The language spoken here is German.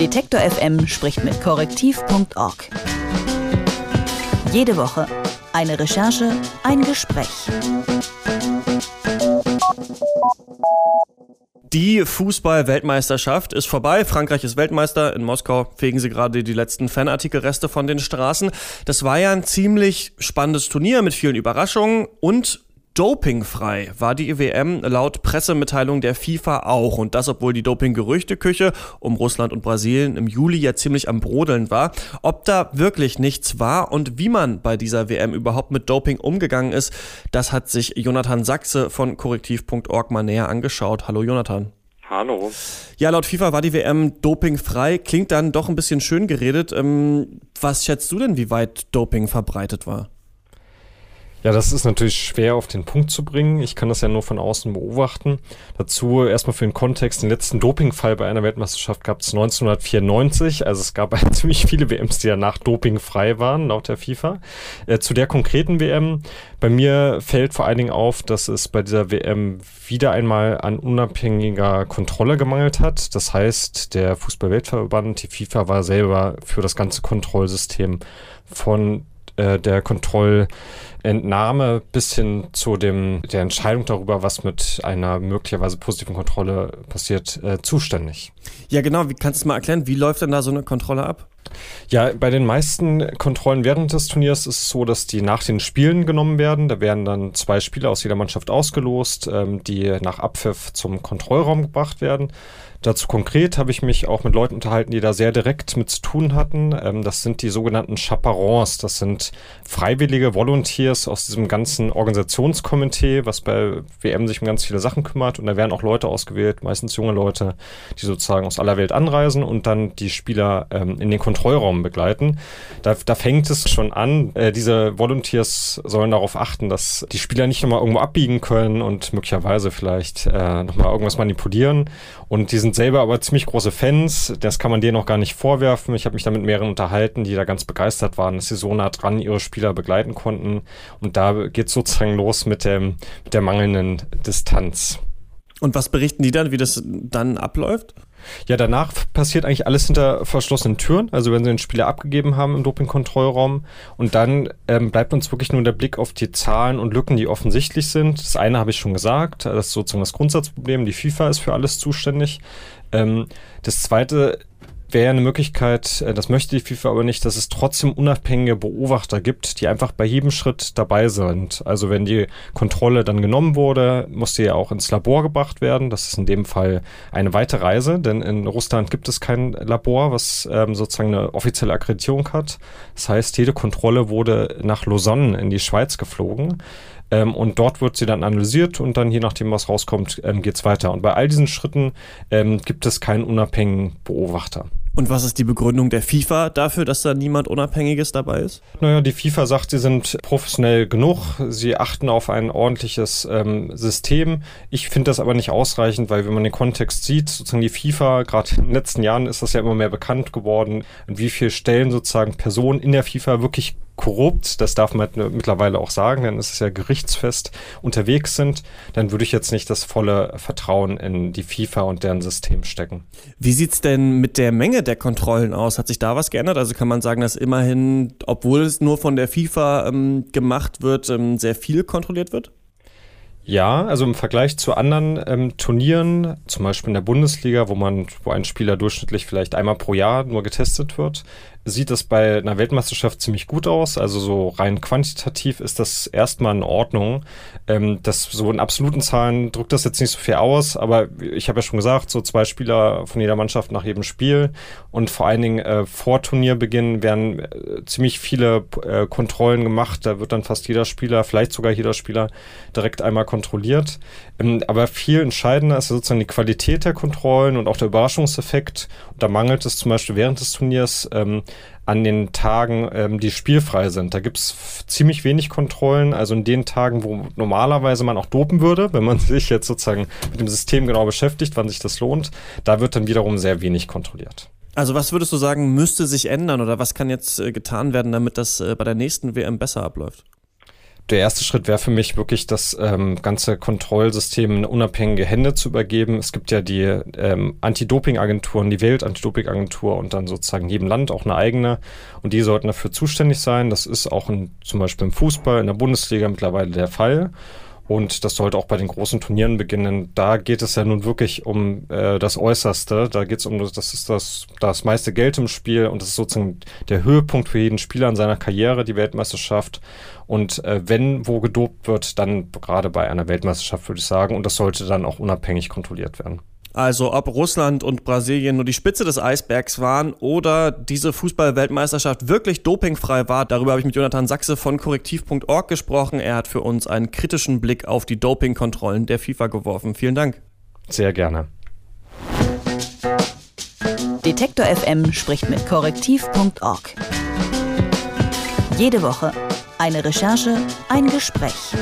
Detektor FM spricht mit korrektiv.org. Jede Woche eine Recherche, ein Gespräch. Die Fußball-Weltmeisterschaft ist vorbei. Frankreich ist Weltmeister. In Moskau fegen sie gerade die letzten Fanartikelreste von den Straßen. Das war ja ein ziemlich spannendes Turnier mit vielen Überraschungen und Dopingfrei war die WM laut Pressemitteilung der FIFA auch. Und das, obwohl die Doping-Gerüchteküche um Russland und Brasilien im Juli ja ziemlich am Brodeln war. Ob da wirklich nichts war und wie man bei dieser WM überhaupt mit Doping umgegangen ist, das hat sich Jonathan Sachse von korrektiv.org mal näher angeschaut. Hallo Jonathan. Hallo. Ja, laut FIFA war die WM dopingfrei. Klingt dann doch ein bisschen schön geredet. Ähm, was schätzt du denn, wie weit Doping verbreitet war? Ja, das ist natürlich schwer auf den Punkt zu bringen. Ich kann das ja nur von außen beobachten. Dazu erstmal für den Kontext, den letzten Dopingfall bei einer Weltmeisterschaft gab es 1994. Also es gab ziemlich viele WMs, die danach dopingfrei waren, laut der FIFA. Äh, zu der konkreten WM, bei mir fällt vor allen Dingen auf, dass es bei dieser WM wieder einmal an unabhängiger Kontrolle gemangelt hat. Das heißt, der Fußballweltverband, die FIFA war selber für das ganze Kontrollsystem von äh, der Kontrollentnahme bis hin zu dem, der Entscheidung darüber, was mit einer möglicherweise positiven Kontrolle passiert, äh, zuständig. Ja, genau. Wie kannst du mal erklären, wie läuft denn da so eine Kontrolle ab? Ja, bei den meisten Kontrollen während des Turniers ist es so, dass die nach den Spielen genommen werden. Da werden dann zwei Spieler aus jeder Mannschaft ausgelost, ähm, die nach Abpfiff zum Kontrollraum gebracht werden. Dazu konkret habe ich mich auch mit Leuten unterhalten, die da sehr direkt mit zu tun hatten. Ähm, das sind die sogenannten Chaperons. Das sind freiwillige Volunteers aus diesem ganzen Organisationskomitee, was bei WM sich um ganz viele Sachen kümmert. Und da werden auch Leute ausgewählt, meistens junge Leute, die sozusagen aus aller Welt anreisen und dann die Spieler ähm, in den Kontrollraum begleiten. Da, da fängt es schon an. Äh, diese Volunteers sollen darauf achten, dass die Spieler nicht nochmal irgendwo abbiegen können und möglicherweise vielleicht äh, nochmal irgendwas manipulieren. Und diesen sind selber aber ziemlich große Fans. Das kann man denen noch gar nicht vorwerfen. Ich habe mich da mit mehreren unterhalten, die da ganz begeistert waren, dass sie so nah dran ihre Spieler begleiten konnten. Und da geht sozusagen los mit, dem, mit der mangelnden Distanz. Und was berichten die dann, wie das dann abläuft? Ja, danach passiert eigentlich alles hinter verschlossenen Türen. Also wenn sie den Spieler abgegeben haben im Dopingkontrollraum. Und dann ähm, bleibt uns wirklich nur der Blick auf die Zahlen und Lücken, die offensichtlich sind. Das eine habe ich schon gesagt, das ist sozusagen das Grundsatzproblem. Die FIFA ist für alles zuständig. Ähm, das zweite wäre eine Möglichkeit, äh, das möchte die FIFA aber nicht, dass es trotzdem unabhängige Beobachter gibt, die einfach bei jedem Schritt dabei sind. Also wenn die Kontrolle dann genommen wurde, muss die ja auch ins Labor gebracht werden. Das ist in dem Fall eine weite Reise, denn in Russland gibt es kein Labor, was ähm, sozusagen eine offizielle Akkreditierung hat. Das heißt, jede Kontrolle wurde nach Lausanne in die Schweiz geflogen. Ähm, und dort wird sie dann analysiert und dann je nachdem, was rauskommt, ähm, geht es weiter. Und bei all diesen Schritten ähm, gibt es keinen unabhängigen Beobachter. Und was ist die Begründung der FIFA dafür, dass da niemand Unabhängiges dabei ist? Naja, die FIFA sagt, sie sind professionell genug, sie achten auf ein ordentliches ähm, System. Ich finde das aber nicht ausreichend, weil wenn man den Kontext sieht, sozusagen die FIFA, gerade in den letzten Jahren ist das ja immer mehr bekannt geworden, an wie viele Stellen sozusagen Personen in der FIFA wirklich korrupt, das darf man mittlerweile auch sagen, denn es ist ja gerichtsfest unterwegs sind, dann würde ich jetzt nicht das volle Vertrauen in die FIFA und deren System stecken. Wie sieht es denn mit der Menge der Kontrollen aus? Hat sich da was geändert? Also kann man sagen, dass immerhin, obwohl es nur von der FIFA ähm, gemacht wird, ähm, sehr viel kontrolliert wird? Ja, also im Vergleich zu anderen ähm, Turnieren, zum Beispiel in der Bundesliga, wo man, wo ein Spieler durchschnittlich vielleicht einmal pro Jahr nur getestet wird, sieht das bei einer Weltmeisterschaft ziemlich gut aus. Also so rein quantitativ ist das erstmal in Ordnung. Ähm, das so in absoluten Zahlen drückt das jetzt nicht so viel aus, aber ich habe ja schon gesagt, so zwei Spieler von jeder Mannschaft nach jedem Spiel und vor allen Dingen äh, vor Turnierbeginn werden äh, ziemlich viele äh, Kontrollen gemacht. Da wird dann fast jeder Spieler, vielleicht sogar jeder Spieler direkt einmal kontrolliert. Ähm, aber viel entscheidender ist sozusagen die Qualität der Kontrollen und auch der Überraschungseffekt. Und da mangelt es zum Beispiel während des Turniers ähm, an den Tagen, ähm, die spielfrei sind. Da gibt es ziemlich wenig Kontrollen. Also in den Tagen, wo normalerweise man auch dopen würde, wenn man sich jetzt sozusagen mit dem System genau beschäftigt, wann sich das lohnt, da wird dann wiederum sehr wenig kontrolliert. Also was würdest du sagen, müsste sich ändern oder was kann jetzt äh, getan werden, damit das äh, bei der nächsten WM besser abläuft? Der erste Schritt wäre für mich wirklich, das ähm, ganze Kontrollsystem in unabhängige Hände zu übergeben. Es gibt ja die ähm, Anti-Doping-Agenturen, die Welt-Anti-Doping-Agentur und dann sozusagen jedem Land auch eine eigene. Und die sollten dafür zuständig sein. Das ist auch in, zum Beispiel im Fußball, in der Bundesliga mittlerweile der Fall. Und das sollte auch bei den großen Turnieren beginnen. Da geht es ja nun wirklich um äh, das Äußerste. Da geht es um, das ist das, das meiste Geld im Spiel und das ist sozusagen der Höhepunkt für jeden Spieler in seiner Karriere, die Weltmeisterschaft. Und äh, wenn wo gedopt wird, dann gerade bei einer Weltmeisterschaft, würde ich sagen. Und das sollte dann auch unabhängig kontrolliert werden. Also ob Russland und Brasilien nur die Spitze des Eisbergs waren oder diese Fußball-Weltmeisterschaft wirklich dopingfrei war, darüber habe ich mit Jonathan Sachse von korrektiv.org gesprochen. Er hat für uns einen kritischen Blick auf die Dopingkontrollen der FIFA geworfen. Vielen Dank. Sehr gerne. Detektor FM spricht mit korrektiv.org. Jede Woche eine Recherche, ein Gespräch.